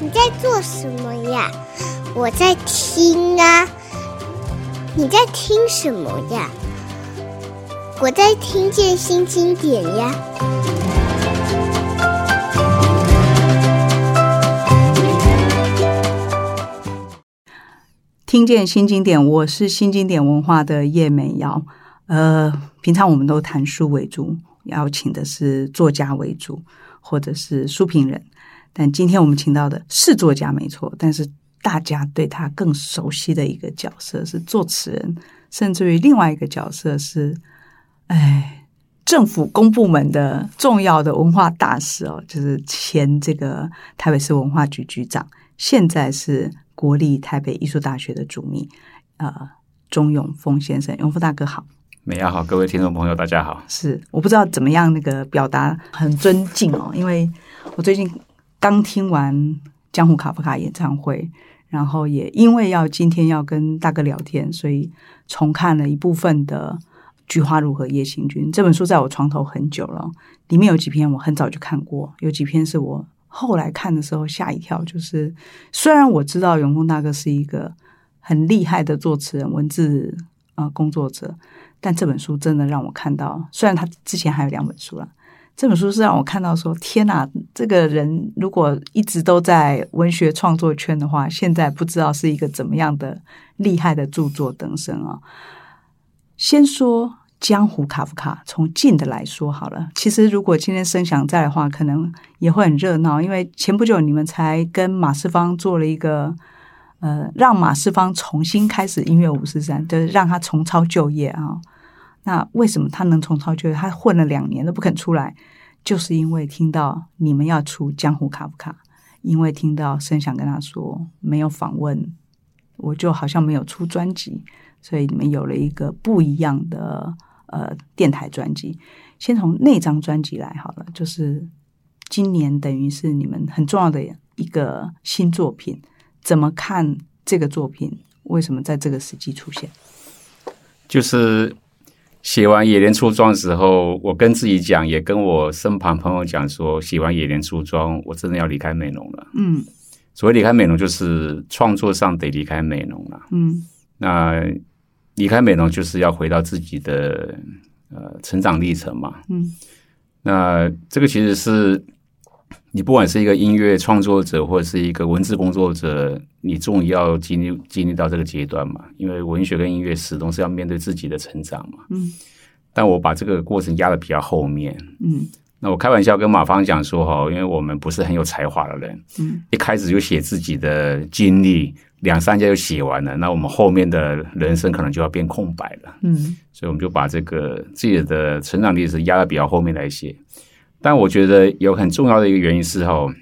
你在做什么呀？我在听啊。你在听什么呀？我在听见新经典呀。听见新经典，我是新经典文化的叶美瑶。呃，平常我们都谈书为主，邀请的是作家为主，或者是书评人。但今天我们请到的是作家没错，但是大家对他更熟悉的一个角色是作词人，甚至于另外一个角色是，哎，政府公部门的重要的文化大使哦，就是前这个台北市文化局局长，现在是国立台北艺术大学的主秘，呃，钟永峰先生，永峰大哥好。美瑶好，各位听众朋友大家好。是，我不知道怎么样那个表达很尊敬哦，因为我最近。刚听完江湖卡夫卡演唱会，然后也因为要今天要跟大哥聊天，所以重看了一部分的《菊花如何夜行军》这本书，在我床头很久了。里面有几篇我很早就看过，有几篇是我后来看的时候吓一跳。就是虽然我知道永丰大哥是一个很厉害的作词人、文字呃工作者，但这本书真的让我看到，虽然他之前还有两本书了。这本书是让我看到说，天哪，这个人如果一直都在文学创作圈的话，现在不知道是一个怎么样的厉害的著作登生啊。先说江湖卡夫卡，从近的来说好了。其实如果今天声响在的话，可能也会很热闹，因为前不久你们才跟马世芳做了一个，呃，让马世芳重新开始音乐五十三，就是让他重操旧业啊。那为什么他能重操旧业？他混了两年都不肯出来，就是因为听到你们要出《江湖卡夫卡》，因为听到声响跟他说没有访问，我就好像没有出专辑，所以你们有了一个不一样的呃电台专辑。先从那张专辑来好了，就是今年等于是你们很重要的一个新作品，怎么看这个作品？为什么在这个时机出现？就是。写完《野莲出装》的时候，我跟自己讲，也跟我身旁朋友讲说，写完《野莲出装》，我真的要离开美农了。嗯，所谓离开美农，就是创作上得离开美农了。嗯，那离开美农，就是要回到自己的呃成长历程嘛。嗯，那这个其实是。你不管是一个音乐创作者，或者是一个文字工作者，你终于要经历经历到这个阶段嘛？因为文学跟音乐始终是要面对自己的成长嘛。嗯。但我把这个过程压得比较后面。嗯。那我开玩笑跟马芳讲说哈，因为我们不是很有才华的人，嗯，一开始就写自己的经历，两三家就写完了，那我们后面的人生可能就要变空白了。嗯。所以我们就把这个自己的成长历史压得比较后面来写。但我觉得有很重要的一个原因是哦，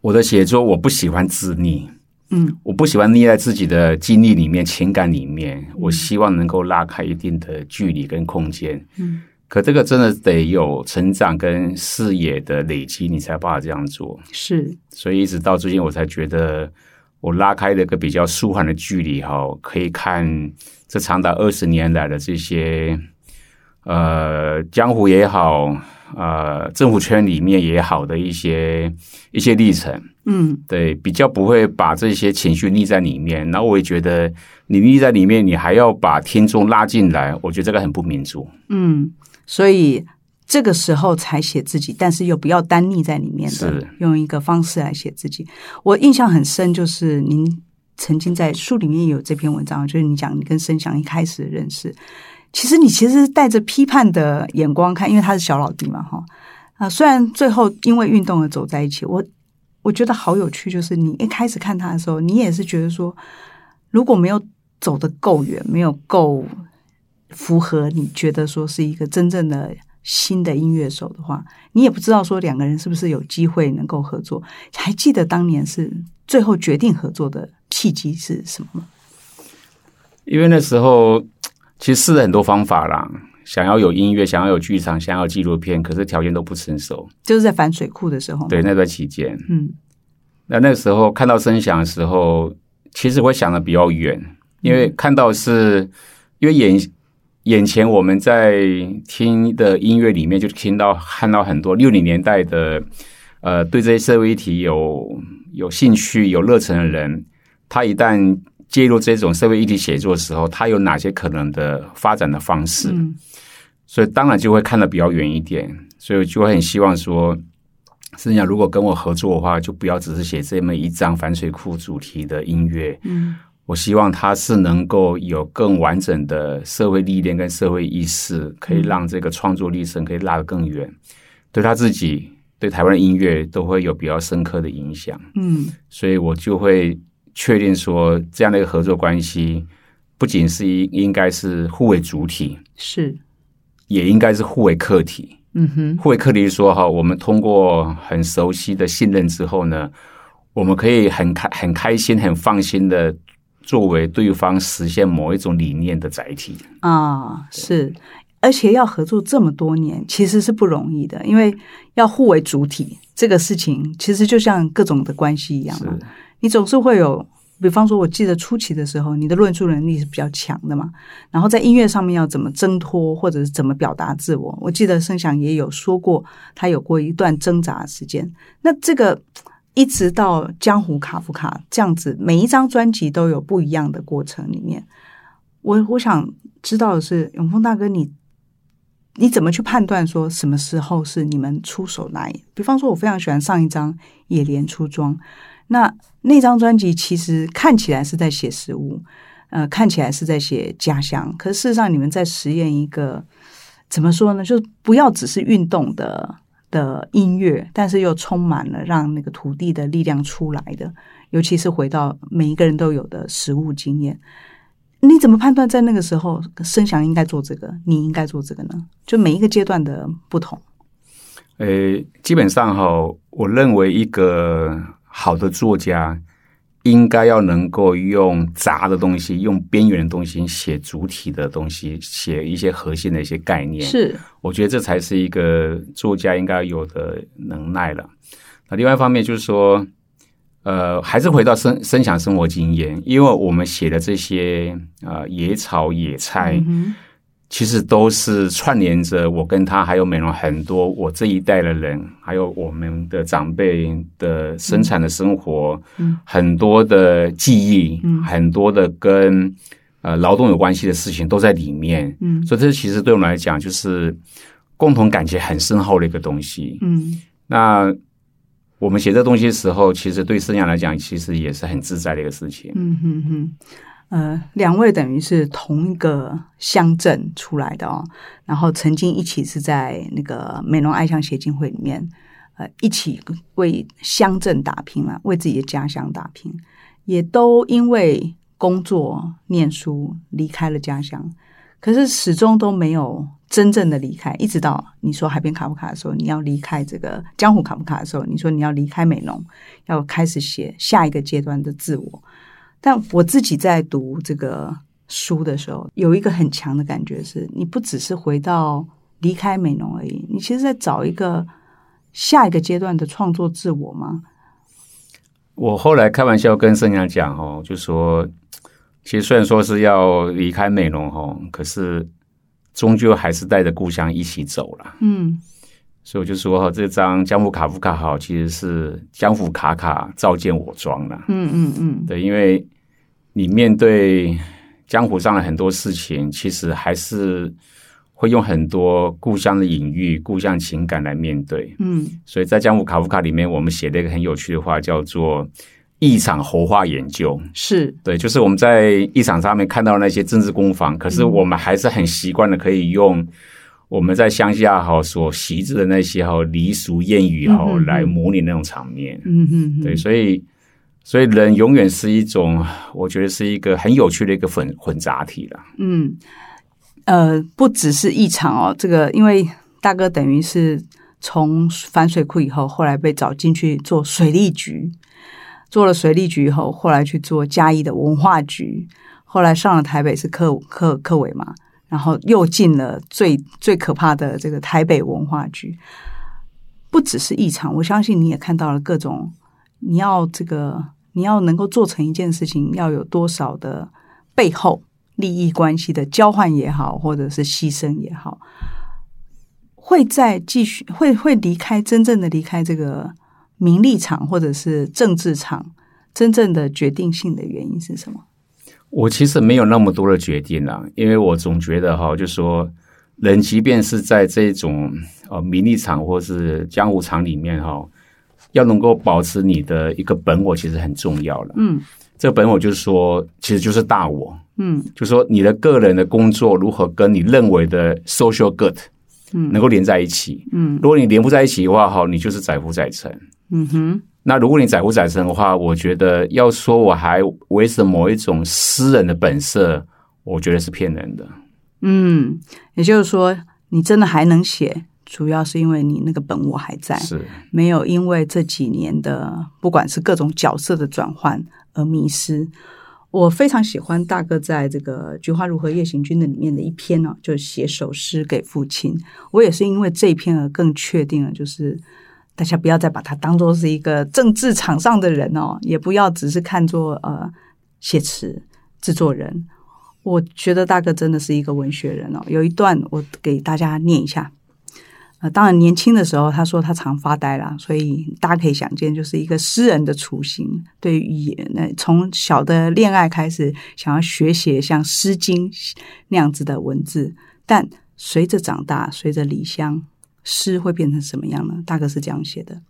我的写作我不喜欢自溺，嗯，我不喜欢溺在自己的经历里面、情感里面，我希望能够拉开一定的距离跟空间，嗯，可这个真的得有成长跟视野的累积，你才办法这样做。是，所以一直到最近我才觉得，我拉开了一个比较舒缓的距离哈，可以看这长达二十年来的这些，呃，江湖也好。呃，政府圈里面也好的一些一些历程，嗯，对，比较不会把这些情绪匿在里面。然后我也觉得，你匿在里面，你还要把听众拉进来，我觉得这个很不民主。嗯，所以这个时候才写自己，但是又不要单溺在里面的，是用一个方式来写自己。我印象很深，就是您曾经在书里面有这篇文章，就是你讲你跟申翔一开始的认识。其实你其实带着批判的眼光看，因为他是小老弟嘛，哈啊，虽然最后因为运动而走在一起，我我觉得好有趣，就是你一开始看他的时候，你也是觉得说，如果没有走得够远，没有够符合你觉得说是一个真正的新的音乐手的话，你也不知道说两个人是不是有机会能够合作。还记得当年是最后决定合作的契机是什么吗？因为那时候。其实试了很多方法啦，想要有音乐，想要有剧场，想要有纪录片，可是条件都不成熟。就是在反水库的时候，对那段期间，嗯，那那个时候看到声响的时候，其实会想的比较远，因为看到是，因为眼眼前我们在听的音乐里面，就听到看到很多六零年代的呃，对这些社会议题有有兴趣、有热忱的人，他一旦介入这种社会议题写作的时候，他有哪些可能的发展的方式？嗯、所以当然就会看得比较远一点，所以就会很希望说，是讲如果跟我合作的话，就不要只是写这么一张反水库主题的音乐。嗯，我希望他是能够有更完整的社会历练跟社会意识，可以让这个创作历程可以拉得更远，对他自己。对台湾的音乐都会有比较深刻的影响，嗯，所以我就会确定说，这样的一个合作关系，不仅是应应该是互为主体，是，也应该是互为客体，嗯哼，互为客体说哈，我们通过很熟悉的信任之后呢，我们可以很开很开心、很放心的作为对方实现某一种理念的载体。啊，是。而且要合作这么多年，其实是不容易的，因为要互为主体，这个事情其实就像各种的关系一样嘛。你总是会有，比方说，我记得初期的时候，你的论述能力是比较强的嘛。然后在音乐上面要怎么挣脱，或者是怎么表达自我，我记得盛祥也有说过，他有过一段挣扎时间。那这个一直到江湖卡夫卡这样子，每一张专辑都有不一样的过程里面，我我想知道的是，永峰大哥你。你怎么去判断说什么时候是你们出手来？比方说，我非常喜欢上一张《野莲出装》，那那张专辑其实看起来是在写食物，呃，看起来是在写家乡，可是事实上你们在实验一个怎么说呢？就不要只是运动的的音乐，但是又充满了让那个土地的力量出来的，尤其是回到每一个人都有的食物经验。你怎么判断在那个时候，盛祥应该做这个，你应该做这个呢？就每一个阶段的不同。诶，基本上哈，我认为一个好的作家应该要能够用杂的东西，用边缘的东西写主体的东西，写一些核心的一些概念。是，我觉得这才是一个作家应该有的能耐了。那另外一方面就是说。呃，还是回到生生享生活经验，因为我们写的这些呃野草野菜，嗯，其实都是串联着我跟他还有美容很多我这一代的人，还有我们的长辈的生产的生活，嗯，很多的记忆，嗯，很多的跟呃劳动有关系的事情都在里面，嗯，所以这其实对我们来讲就是共同感情很深厚的一个东西，嗯，那。我们写这东西的时候，其实对生涯来讲，其实也是很自在的一个事情。嗯哼哼，呃，两位等于是同一个乡镇出来的哦，然后曾经一起是在那个美浓爱乡协进会里面，呃，一起为乡镇打拼了，为自己的家乡打拼，也都因为工作、念书离开了家乡，可是始终都没有。真正的离开，一直到你说海边卡夫卡的时候，你要离开这个江湖卡夫卡的时候，你说你要离开美浓，要开始写下一个阶段的自我。但我自己在读这个书的时候，有一个很强的感觉是，你不只是回到离开美浓而已，你其实在找一个下一个阶段的创作自我吗？我后来开玩笑跟盛阳讲哦，就说，其实虽然说是要离开美浓哦，可是。终究还是带着故乡一起走了。嗯，所以我就说哈，这张江湖卡夫卡好，其实是江湖卡卡照见我庄了。嗯嗯嗯，对，因为你面对江湖上的很多事情，其实还是会用很多故乡的隐喻、故乡情感来面对。嗯，所以在江湖卡夫卡里面，我们写了一个很有趣的话，叫做。一场活化研究是对，就是我们在一场上面看到那些政治攻防，可是我们还是很习惯的可以用我们在乡下哈所习知的那些哈俚俗谚语哈来模拟那种场面。嗯嗯，对，所以所以人永远是一种，我觉得是一个很有趣的一个混混杂体了。嗯，呃，不只是一场哦，这个因为大哥等于是从反水库以后，后来被找进去做水利局。做了水利局以后，后来去做嘉义的文化局，后来上了台北是客客客委嘛，然后又进了最最可怕的这个台北文化局。不只是异常，我相信你也看到了各种，你要这个你要能够做成一件事情，要有多少的背后利益关系的交换也好，或者是牺牲也好，会再继续会会离开真正的离开这个名利场或者是政治场真正的决定性的原因是什么？我其实没有那么多的决定啦，因为我总觉得哈，就说人即便是在这种呃名利场或是江湖场里面哈，要能够保持你的一个本我，其实很重要了。嗯，这个本我就是说，其实就是大我。嗯，就是说你的个人的工作如何跟你认为的 social good，嗯，能够连在一起。嗯，如果你连不在一起的话，哈，你就是载浮载沉。嗯哼。那如果你载浮载沉的话，我觉得要说我还维持某一种诗人的本色，我觉得是骗人的。嗯，也就是说，你真的还能写，主要是因为你那个本我还在，是没有因为这几年的不管是各种角色的转换而迷失。我非常喜欢大哥在这个《菊花如何夜行军》的里面的一篇呢，就是写首诗给父亲。我也是因为这一篇而更确定了，就是。大家不要再把他当做是一个政治场上的人哦，也不要只是看作呃写词制作人。我觉得大哥真的是一个文学人哦。有一段我给大家念一下。呃，当然年轻的时候他说他常发呆啦，所以大家可以想见，就是一个诗人的雏形。对于语言，那从小的恋爱开始，想要学写像《诗经》那样子的文字，但随着长大，随着离乡。诗会变成什么样呢？大哥是这样写的：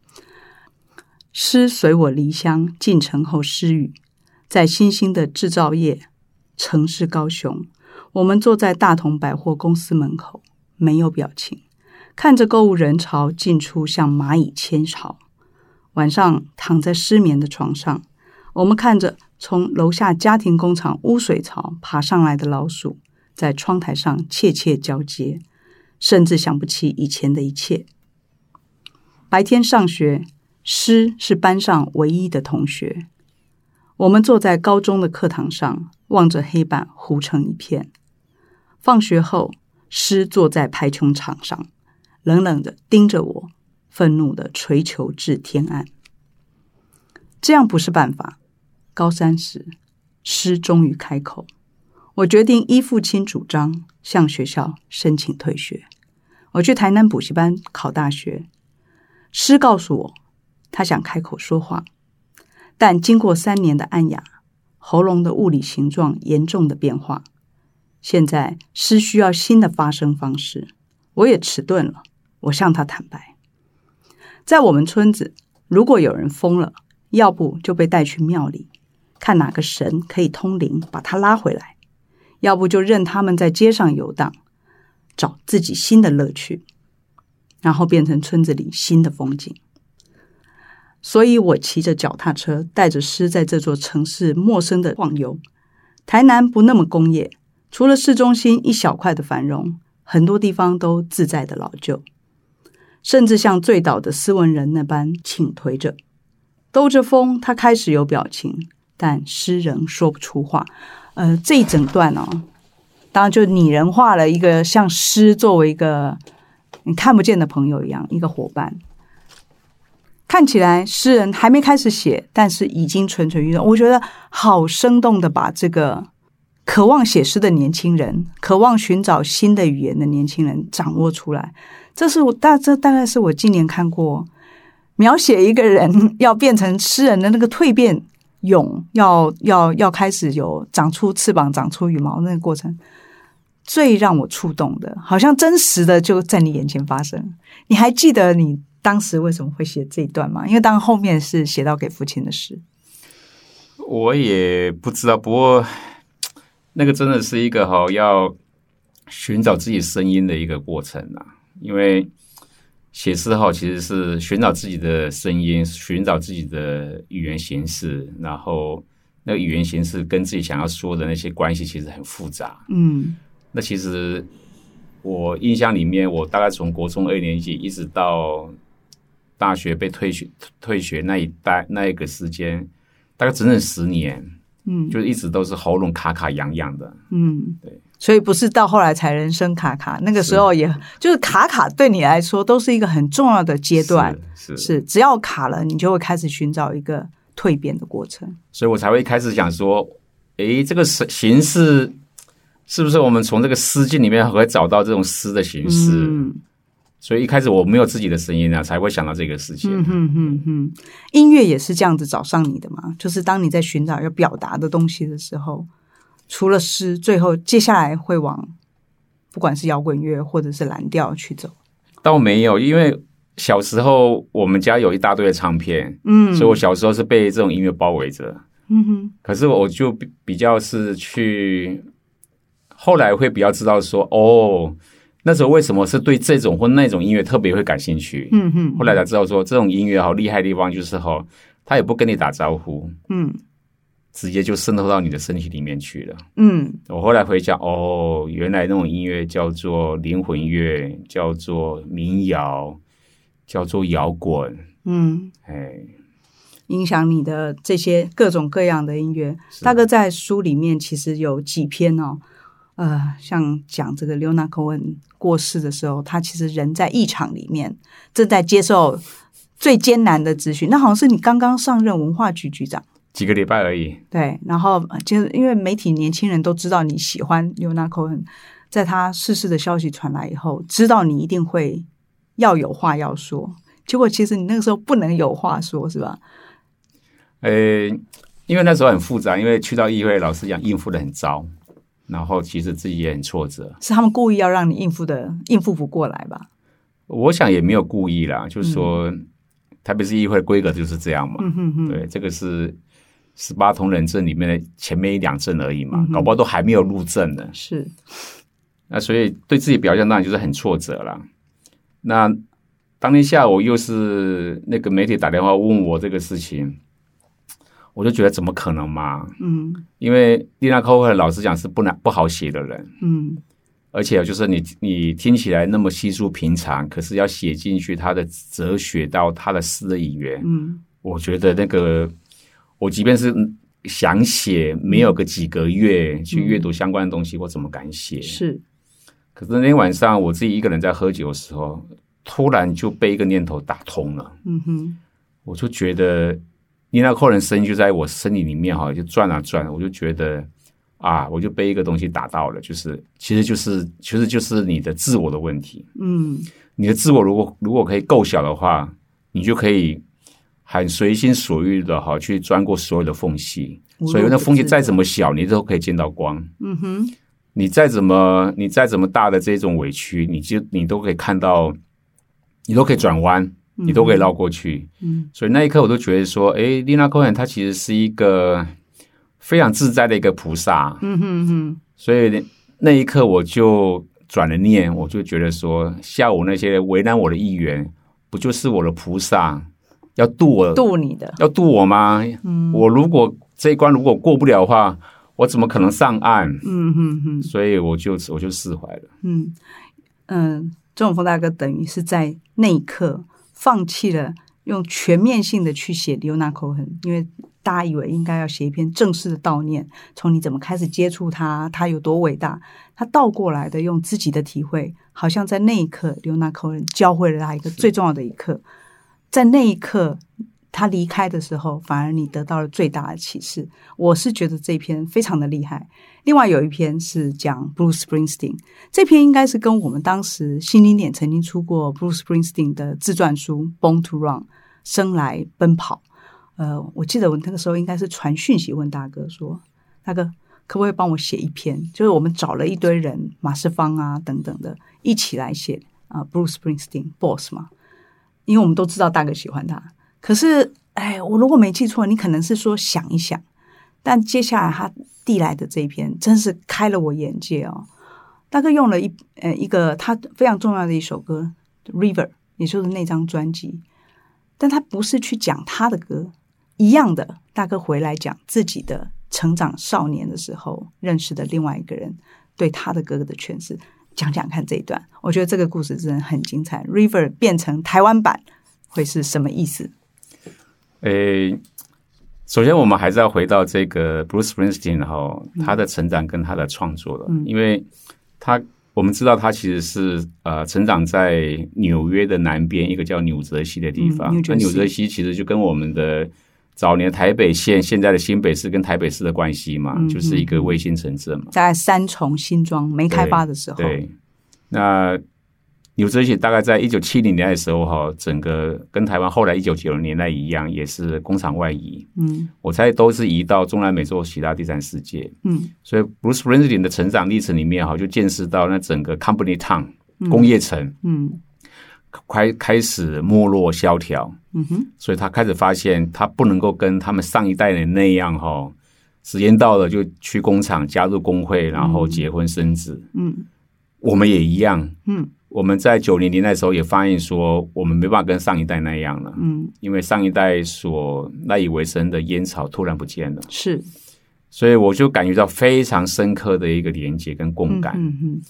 诗随我离乡，进城后失语，在新兴的制造业城市高雄，我们坐在大同百货公司门口，没有表情，看着购物人潮进出，像蚂蚁迁巢。晚上躺在失眠的床上，我们看着从楼下家庭工厂污水槽爬上来的老鼠，在窗台上窃窃交接。甚至想不起以前的一切。白天上学，诗是班上唯一的同学。我们坐在高中的课堂上，望着黑板糊成一片。放学后，诗坐在排球场上，冷冷的盯着我，愤怒的捶球至天暗。这样不是办法。高三时，诗终于开口。我决定依父亲主张，向学校申请退学。我去台南补习班考大学。诗告诉我，他想开口说话，但经过三年的按压，喉咙的物理形状严重的变化。现在诗需要新的发声方式。我也迟钝了。我向他坦白，在我们村子，如果有人疯了，要不就被带去庙里，看哪个神可以通灵，把他拉回来。要不就任他们在街上游荡，找自己新的乐趣，然后变成村子里新的风景。所以我骑着脚踏车，带着诗在这座城市陌生的晃悠。台南不那么工业，除了市中心一小块的繁荣，很多地方都自在的老旧，甚至像醉倒的斯文人那般倾颓着，兜着风。他开始有表情，但诗人说不出话。呃，这一整段哦，当然就拟人化了一个像诗作为一个你看不见的朋友一样，一个伙伴。看起来诗人还没开始写，但是已经蠢蠢欲动。我觉得好生动的把这个渴望写诗的年轻人，渴望寻找新的语言的年轻人掌握出来。这是我大这大概是我今年看过描写一个人要变成诗人的那个蜕变。蛹要要要开始有长出翅膀、长出羽毛那个过程，最让我触动的，好像真实的就在你眼前发生。你还记得你当时为什么会写这一段吗？因为当后面是写到给父亲的诗，我也不知道。不过那个真的是一个哈要寻找自己声音的一个过程啊，因为。写诗号其实是寻找自己的声音，寻找自己的语言形式，然后那个语言形式跟自己想要说的那些关系其实很复杂。嗯，那其实我印象里面，我大概从国中二年级一直到大学被退学退学那一代那一个时间，大概整整十年，嗯，就一直都是喉咙卡卡痒痒的。嗯，对。所以不是到后来才人生卡卡，那个时候也是就是卡卡，对你来说都是一个很重要的阶段。是，只要卡了，你就会开始寻找一个蜕变的过程。所以我才会开始想说，诶，这个形式是不是我们从这个诗境里面会找到这种诗的形式？嗯，所以一开始我没有自己的声音啊，才会想到这个事情。嗯哼哼哼，音乐也是这样子找上你的嘛？就是当你在寻找要表达的东西的时候，除了诗，最后接下来会往不管是摇滚乐或者是蓝调去走。倒没有，因为小时候我们家有一大堆的唱片，嗯，所以我小时候是被这种音乐包围着。嗯哼，可是我就比比较是去，后来会比较知道说，哦。那时候为什么是对这种或那种音乐特别会感兴趣？嗯哼，后来才知道说这种音乐好厉害的地方就是哈，他也不跟你打招呼，嗯，直接就渗透到你的身体里面去了。嗯，我后来回想，哦，原来那种音乐叫做灵魂乐，叫做民谣，叫做摇滚。嗯，哎，影响你的这些各种各样的音乐，大哥在书里面其实有几篇哦。呃，像讲这个 Leonard Cohen 过世的时候，他其实人在异场里面，正在接受最艰难的咨询。那好像是你刚刚上任文化局局长，几个礼拜而已。对，然后就是因为媒体年轻人都知道你喜欢 Leonard Cohen，在他逝世的消息传来以后，知道你一定会要有话要说。结果其实你那个时候不能有话说，是吧？呃，因为那时候很复杂，因为去到议会，老实讲，应付的很糟。然后其实自己也很挫折，是他们故意要让你应付的应付不过来吧？我想也没有故意啦，就是说，台北市议会规格就是这样嘛。嗯哼哼，对，这个是十八铜人阵里面的前面一两阵而已嘛，搞不好都还没有入阵呢。是，那所以对自己表现当然就是很挫折了。那当天下午又是那个媒体打电话问我这个事情。我就觉得怎么可能嘛？嗯，因为丽娜·寇克老实讲是不难不好写的人，嗯，而且就是你你听起来那么稀疏平常，可是要写进去他的哲学到他的诗的语言，嗯，我觉得那个我即便是想写，没有个几个月去阅读相关的东西，嗯，我怎么敢写？是，可是那天晚上我自己一个人在喝酒的时候，突然就被一个念头打通了，嗯哼，我就觉得。你那客人声音就在我身体里面哈，就转啊转，我就觉得啊，我就被一个东西打到了，就是其实就是其实就是你的自我的问题。嗯，你的自我如果如果可以够小的话，你就可以很随心所欲的哈去钻过所有的缝隙。所以那缝隙再怎么小，你都可以见到光。嗯哼，你再怎么你再怎么大的这种委屈，你就你都可以看到，你都可以转弯。你都可以绕过去，嗯，所以那一刻我都觉得说，哎，丽娜·寇恩她其实是一个非常自在的一个菩萨，嗯哼哼。所以那一刻我就转了念，我就觉得说，下午那些为难我的议员，不就是我的菩萨要渡我，渡你的，要渡我吗？嗯，我如果这一关如果过不了的话，我怎么可能上岸？嗯哼哼。所以我就我就释怀了。嗯嗯，钟永丰大哥等于是在那一刻。放弃了用全面性的去写刘纳口痕，因为大家以为应该要写一篇正式的悼念，从你怎么开始接触他，他有多伟大，他倒过来的用自己的体会，好像在那一刻，刘纳寇恩教会了他一个最重要的一课，在那一刻。他离开的时候，反而你得到了最大的启示。我是觉得这篇非常的厉害。另外有一篇是讲 Bruce Springsteen，这篇应该是跟我们当时新经典曾经出过 Bruce Springsteen 的自传书《Born to Run》生来奔跑。呃，我记得我那个时候应该是传讯息问大哥说：“大哥，可不可以帮我写一篇？就是我们找了一堆人，马世芳啊等等的，一起来写啊、呃、Bruce Springsteen Boss 嘛，因为我们都知道大哥喜欢他。”可是，哎，我如果没记错，你可能是说想一想，但接下来他递来的这一篇，真是开了我眼界哦。大哥用了一呃一个他非常重要的一首歌《River》，也就是那张专辑，但他不是去讲他的歌，一样的，大哥回来讲自己的成长少年的时候认识的另外一个人对他的哥哥的诠释，讲讲看这一段，我觉得这个故事真的很精彩。《River》变成台湾版会是什么意思？诶，首先我们还是要回到这个 Bruce Springsteen 哈，他的成长跟他的创作了，嗯、因为他我们知道他其实是呃成长在纽约的南边一个叫纽泽西的地方，嗯、那纽泽西其实就跟我们的早年台北县现在的新北市跟台北市的关系嘛，嗯、就是一个卫星城镇嘛，在三重新庄没开发的时候，对，对，那。纽泽西大概在一九七零年代的时候，哈，整个跟台湾后来一九九零年代一样，也是工厂外移。嗯，我猜都是移到中南美洲其他第三世界。嗯，所以 Bruce Springsteen 的成长历程里面，哈，就见识到那整个 Company Town 工业城，嗯，开开始没落萧条。嗯哼，所以他开始发现，他不能够跟他们上一代人那样，哈，时间到了就去工厂加入工会，然后结婚生子。嗯，我们也一样。嗯。我们在九零年代的时候也发现说，我们没办法跟上一代那样了，嗯，因为上一代所赖以为生的烟草突然不见了，是，所以我就感觉到非常深刻的一个连接跟共感，嗯嗯，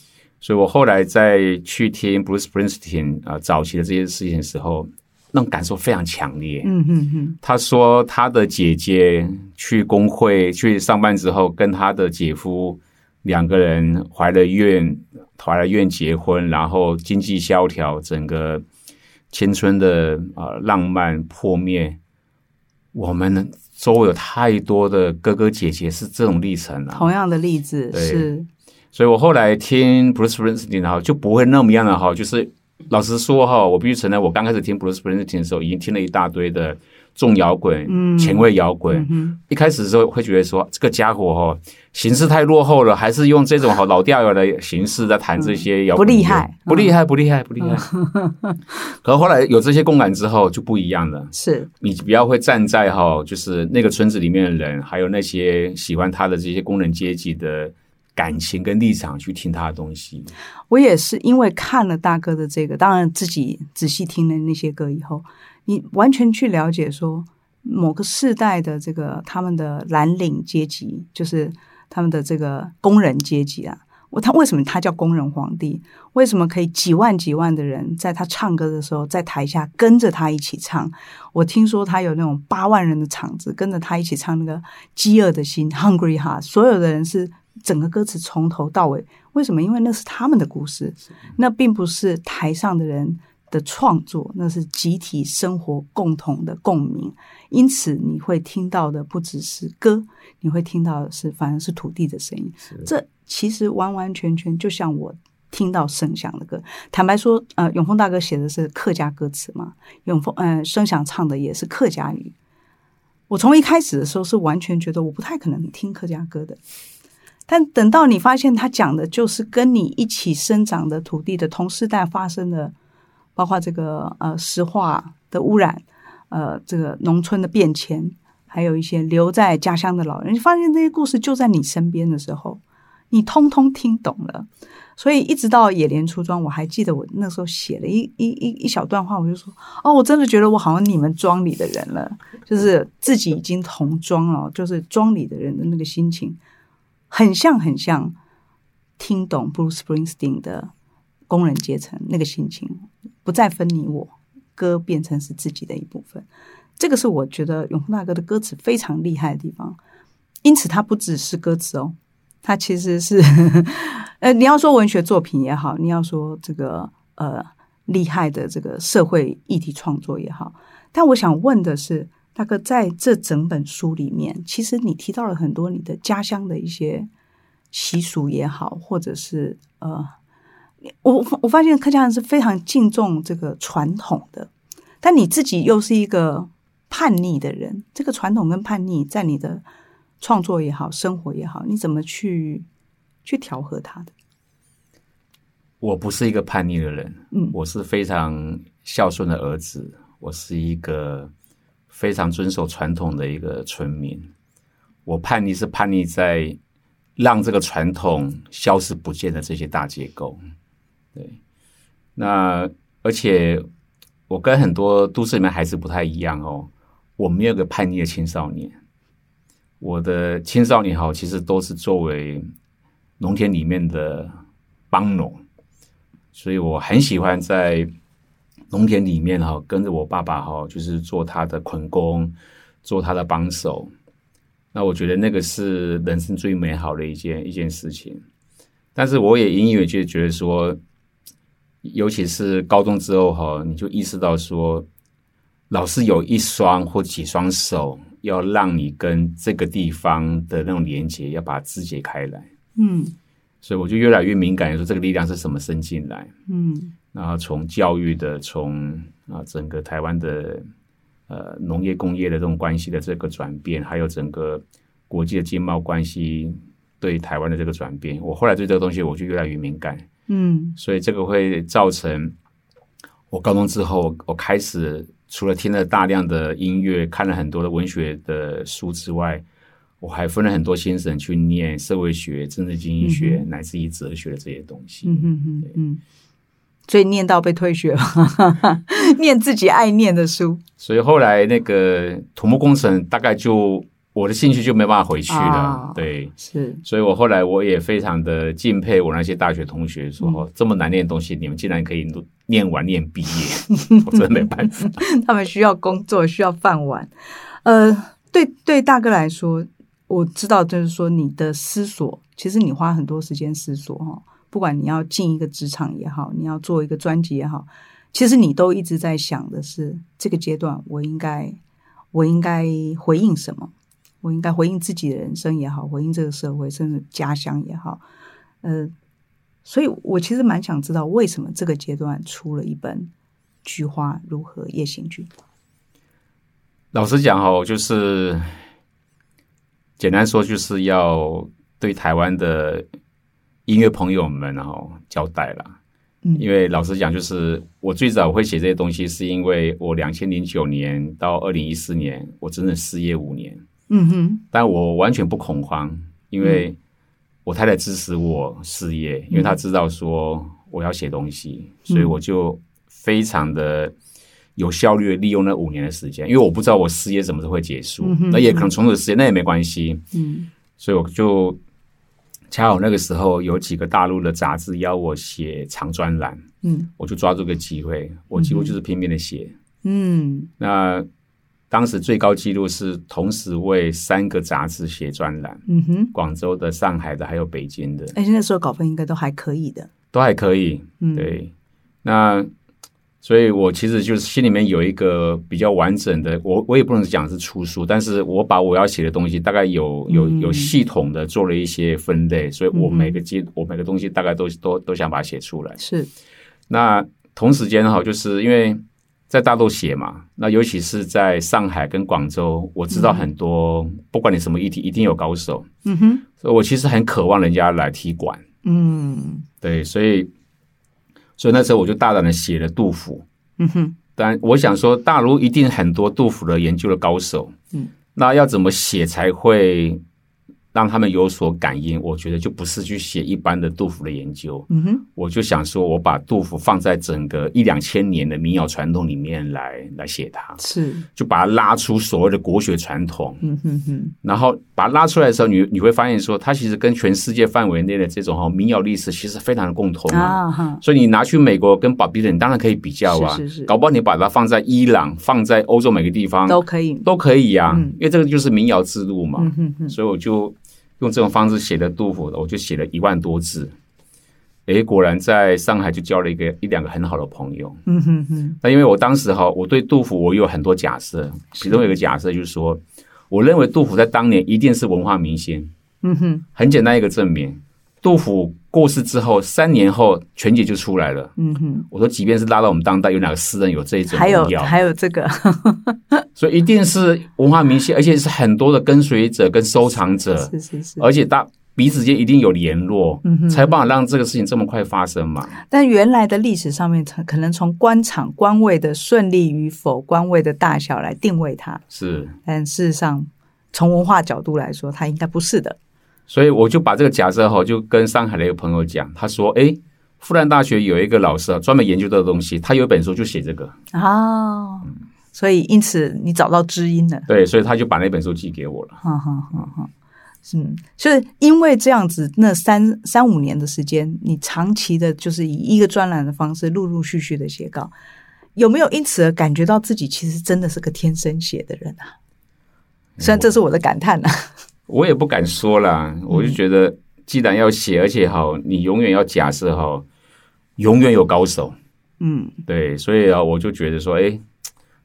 所以我后来在去听 Bruce Springsteen 啊早期的这些事情的时候，那种感受非常强烈，嗯嗯嗯，他说他的姐姐去工会去上班之后，跟他的姐夫。两个人怀了孕，怀了孕结婚，然后经济萧条，整个青春的啊、呃、浪漫破灭。我们周围有太多的哥哥姐姐是这种历程啊，同样的例子是。所以我后来听 Bruce Springsteen 哈，就不会那么样的哈，就是老实说哈，我必须承认，我刚开始听 Bruce Springsteen 的时候，已经听了一大堆的。重摇滚，嗯，前卫摇滚，嗯嗯，一开始的时候会觉得说这个家伙哈形式太落后了，还是用这种好老调的形式在弹这些摇滚，不厉害，不厉害，不厉害，不厉害。可后来有这些共感之后就不一样了，是。你比较会站在哈，就是那个村子里面的人，还有那些喜欢他的这些工人阶级的感情跟立场去听他的东西。我也是因为看了大哥的这个，当然自己仔细听了那些歌以后。你完全去了解说某个世代的这个他们的蓝领阶级，就是他们的这个工人阶级啊。我他为什么他叫工人皇帝？为什么可以几万几万的人在他唱歌的时候在台下跟着他一起唱？我听说他有那种八万人的场子跟着他一起唱那个饥饿的心 （Hungry Heart），所有的人是整个歌词从头到尾。为什么？因为那是他们的故事，那并不是台上的人。的创作，那是集体生活共同的共鸣，因此你会听到的不只是歌，你会听到的是反而是土地的声音。这其实完完全全就像我听到声响的歌。坦白说，呃，永丰大哥写的是客家歌词嘛，永丰呃声响唱的也是客家语。我从一开始的时候是完全觉得我不太可能听客家歌的，但等到你发现他讲的就是跟你一起生长的土地的同时代发生的。包括这个呃石化的污染，呃这个农村的变迁，还有一些留在家乡的老人，你发现这些故事就在你身边的时候，你通通听懂了。所以一直到野莲出庄，我还记得我那时候写了一一一一小段话，我就说哦，我真的觉得我好像你们庄里的人了，就是自己已经同庄了，就是庄里的人的那个心情，很像很像听懂 Bruce Springsteen 的工人阶层那个心情。不再分你我，歌变成是自己的一部分，这个是我觉得永丰大哥的歌词非常厉害的地方。因此，它不只是歌词哦，它其实是呵呵，呃，你要说文学作品也好，你要说这个呃厉害的这个社会议题创作也好。但我想问的是，大哥在这整本书里面，其实你提到了很多你的家乡的一些习俗也好，或者是呃。我我发现客家人是非常敬重这个传统的，但你自己又是一个叛逆的人。这个传统跟叛逆，在你的创作也好，生活也好，你怎么去去调和它的？我不是一个叛逆的人，嗯，我是非常孝顺的儿子，我是一个非常遵守传统的一个村民。我叛逆是叛逆在让这个传统消失不见的这些大结构。对，那而且我跟很多都市里面孩子不太一样哦，我没有个叛逆的青少年，我的青少年好，其实都是作为农田里面的帮农，所以我很喜欢在农田里面哈，跟着我爸爸哈，就是做他的捆工，做他的帮手。那我觉得那个是人生最美好的一件一件事情，但是我也隐隐约约觉得说。尤其是高中之后哈，你就意识到说，老是有一双或几双手，要让你跟这个地方的那种连接，要把它肢解开来。嗯，所以我就越来越敏感，说这个力量是什么伸进来？嗯，然后从教育的，从啊整个台湾的呃农业工业的这种关系的这个转变，还有整个国际的经贸关系对台湾的这个转变，我后来对这个东西我就越来越敏感。嗯，所以这个会造成我高中之后，我开始除了听了大量的音乐，看了很多的文学的书之外，我还分了很多心神去念社会学、政治经济学，嗯、乃至于哲学的这些东西。嗯嗯嗯嗯，所以念到被退学了，念自己爱念的书。所以后来那个土木工程大概就。我的兴趣就没办法回去了，哦、对，是，所以我后来我也非常的敬佩我那些大学同学说，说、嗯、这么难念的东西，你们竟然可以念完念毕业，我真的没办法。他们需要工作，需要饭碗。呃，对对，大哥来说，我知道，就是说你的思索，其实你花很多时间思索哈，不管你要进一个职场也好，你要做一个专辑也好，其实你都一直在想的是这个阶段我应该我应该回应什么。我应该回应自己的人生也好，回应这个社会，甚至家乡也好，呃，所以我其实蛮想知道，为什么这个阶段出了一本《菊花如何夜行军》。老实讲哦，就是简单说，就是要对台湾的音乐朋友们然后交代了。嗯，因为老实讲，就是我最早会写这些东西，是因为我两千零九年到二零一四年，我整整失业五年。嗯哼，但我完全不恐慌，因为我太太支持我失业，嗯、因为她知道说我要写东西，嗯、所以我就非常的有效率的利用那五年的时间，因为我不知道我失业什么时候会结束，嗯、那也可能从此时间那也没关系，嗯，所以我就恰好那个时候有几个大陆的杂志邀我写长专栏，嗯，我就抓住个机会，我几乎就是拼命的写，嗯，那。当时最高纪录是同时为三个杂志写专栏，嗯哼，广州的、上海的，还有北京的。哎，那时候稿费应该都还可以的，都还可以。嗯，对。那所以，我其实就是心里面有一个比较完整的，我我也不能讲是出书，但是我把我要写的东西大概有有有系统的做了一些分类，所以我每个阶我每个东西大概都都都想把它写出来。是。那同时间哈，就是因为。在大陆写嘛，那尤其是在上海跟广州，我知道很多，嗯、不管你什么议题，一定有高手。嗯哼，所以我其实很渴望人家来踢馆。嗯，对，所以，所以那时候我就大胆的写了杜甫。嗯哼，但我想说，大陆一定很多杜甫的研究的高手。嗯，那要怎么写才会？让他们有所感应，我觉得就不是去写一般的杜甫的研究。嗯哼，我就想说，我把杜甫放在整个一两千年的民谣传统里面来来写它，是就把它拉出所谓的国学传统。嗯哼哼，然后把它拉出来的时候，你你会发现说，它其实跟全世界范围内的这种哈民谣历史其实非常的共通啊。哈，所以你拿去美国跟保比伦，你当然可以比较啊。是是是，搞不好你把它放在伊朗，放在欧洲每个地方都可以，都可以呀。因为这个就是民谣之路嘛。嗯哼哼，所以我就。用这种方式写的杜甫的，我就写了一万多字。诶，果然在上海就交了一个一两个很好的朋友。嗯哼哼。那因为我当时哈，我对杜甫我有很多假设，其中有一个假设就是说，我认为杜甫在当年一定是文化明星。嗯哼。很简单一个证明，杜甫。过世之后三年后，全集就出来了。嗯哼，我说，即便是拉到我们当代，有哪个诗人有这一种？还有还有这个，所以一定是文化明星，而且是很多的跟随者跟收藏者。是是是，而且大彼此间一定有联络，嗯哼，才法让这个事情这么快发生嘛。但原来的历史上面，可能从官场官位的顺利与否、官位的大小来定位它。是，但事实上，从文化角度来说，它应该不是的。所以我就把这个假设哈，就跟上海的一个朋友讲，他说：“哎，复旦大学有一个老师啊，专门研究这个东西，他有一本书就写这个。”哦，所以因此你找到知音了。对，所以他就把那本书寄给我了。哈哈哈哈，嗯，就是因为这样子，那三三五年的时间，你长期的就是以一个专栏的方式，陆陆续续的写稿，有没有因此而感觉到自己其实真的是个天生写的人啊？虽然这是我的感叹啊。我也不敢说啦，我就觉得，既然要写，而且好，你永远要假设哈，永远有高手，嗯，对，所以啊，我就觉得说，哎，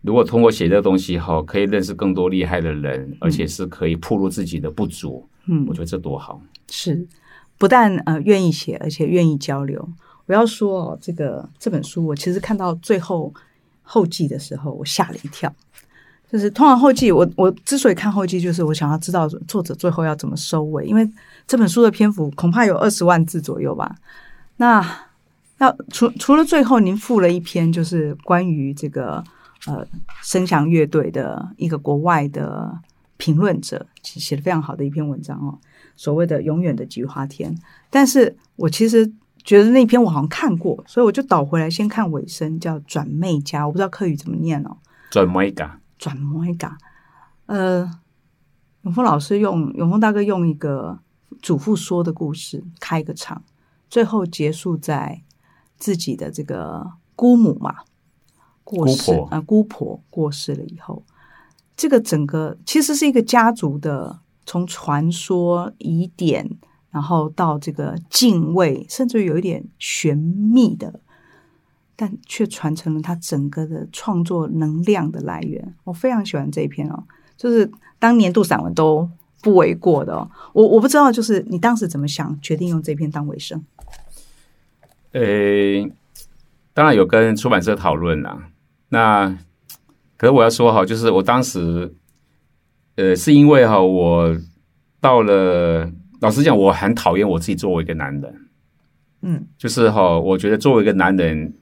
如果通过写这个东西哈，可以认识更多厉害的人，而且是可以暴露自己的不足，嗯，我觉得这多好。是，不但呃愿意写，而且愿意交流。我要说哦，这个这本书我其实看到最后后记的时候，我吓了一跳。就是通常后记，我我之所以看后记，就是我想要知道作者最后要怎么收尾，因为这本书的篇幅恐怕有二十万字左右吧。那要除除了最后您附了一篇，就是关于这个呃声响乐队的一个国外的评论者写的非常好的一篇文章哦，所谓的永远的菊花田。但是我其实。觉得那篇我好像看过，所以我就倒回来先看尾声，叫转妹家，我不知道客语怎么念哦。转妹家，转妹家。呃，永峰老师用永峰大哥用一个祖父说的故事开个场，最后结束在自己的这个姑母嘛过世啊、呃，姑婆过世了以后，这个整个其实是一个家族的从传说疑点。然后到这个敬畏，甚至有一点玄秘的，但却传承了他整个的创作能量的来源。我非常喜欢这一篇哦，就是当年度散文都不为过的哦。我我不知道，就是你当时怎么想，决定用这篇当尾声？呃，当然有跟出版社讨论啦。那可是我要说哈，就是我当时，呃，是因为哈，我到了。老实讲，我很讨厌我自己作为一个男人，嗯，就是哈，我觉得作为一个男人，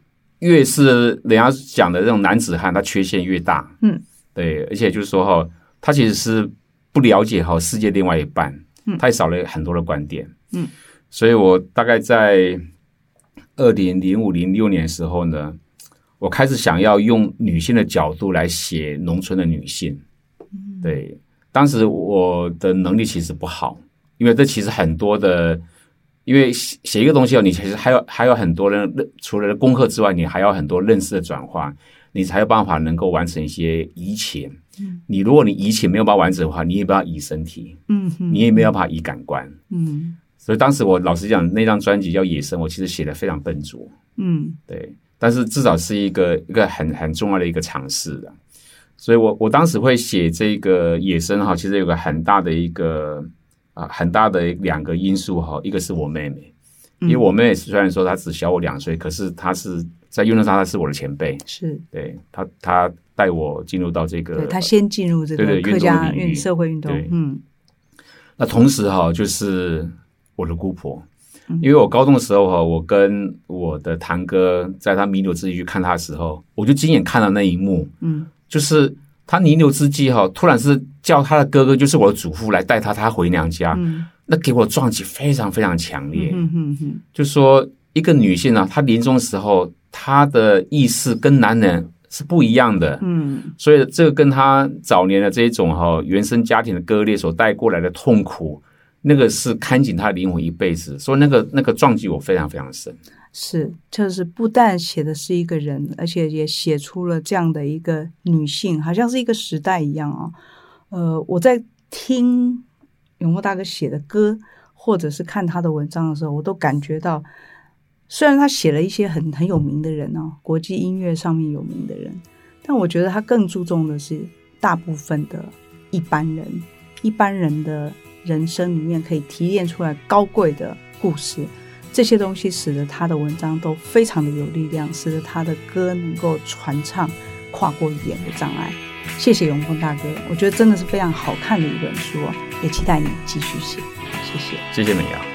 越是人家讲的这种男子汉，他缺陷越大，嗯，对，而且就是说哈，他其实是不了解哈世界另外一半，嗯，他也少了很多的观点，嗯，所以我大概在二零零五零六年的时候呢，我开始想要用女性的角度来写农村的女性，嗯，对，当时我的能力其实不好。因为这其实很多的，因为写写一个东西哦，你其实还有还有很多人，除了功课之外，你还要很多认识的转化，你才有办法能够完成一些移情。嗯，你如果你移情没有办法完成的话，你也不要移身体，嗯，你也没有办法移感官，嗯。所以当时我老实讲，那张专辑叫《野生》，我其实写的非常笨拙，嗯，对。但是至少是一个一个很很重要的一个尝试的。所以我我当时会写这个《野生》哈，其实有个很大的一个。啊，很大的两个因素哈，一个是我妹妹，因为我妹妹虽然说她只小我两岁，可是她是在运动上她是我的前辈，是。对她她带我进入到这个，她先进入这个客家运社会运动，嗯，那同时哈，就是我的姑婆，因为我高中的时候哈，我跟我的堂哥在他弥留之际去看他的时候，我就亲眼看到那一幕，嗯，就是。他弥留之际哈，突然是叫他的哥哥，就是我的祖父来带他，他回娘家。嗯、那给我撞击非常非常强烈。嗯嗯嗯，就说一个女性啊，她临终的时候，她的意识跟男人是不一样的。嗯，所以这个跟她早年的这种哈原生家庭的割裂所带过来的痛苦，那个是看紧她灵魂一辈子。所以那个那个撞击我非常非常深。是，就是不但写的是一个人，而且也写出了这样的一个女性，好像是一个时代一样啊、哦。呃，我在听永丰大哥写的歌，或者是看他的文章的时候，我都感觉到，虽然他写了一些很很有名的人哦，国际音乐上面有名的人，但我觉得他更注重的是大部分的一般人，一般人的人生里面可以提炼出来高贵的故事。这些东西使得他的文章都非常的有力量，使得他的歌能够传唱，跨过语言的障碍。谢谢永峰大哥，我觉得真的是非常好看的一本书，也期待你继续写。谢谢，谢谢美瑶。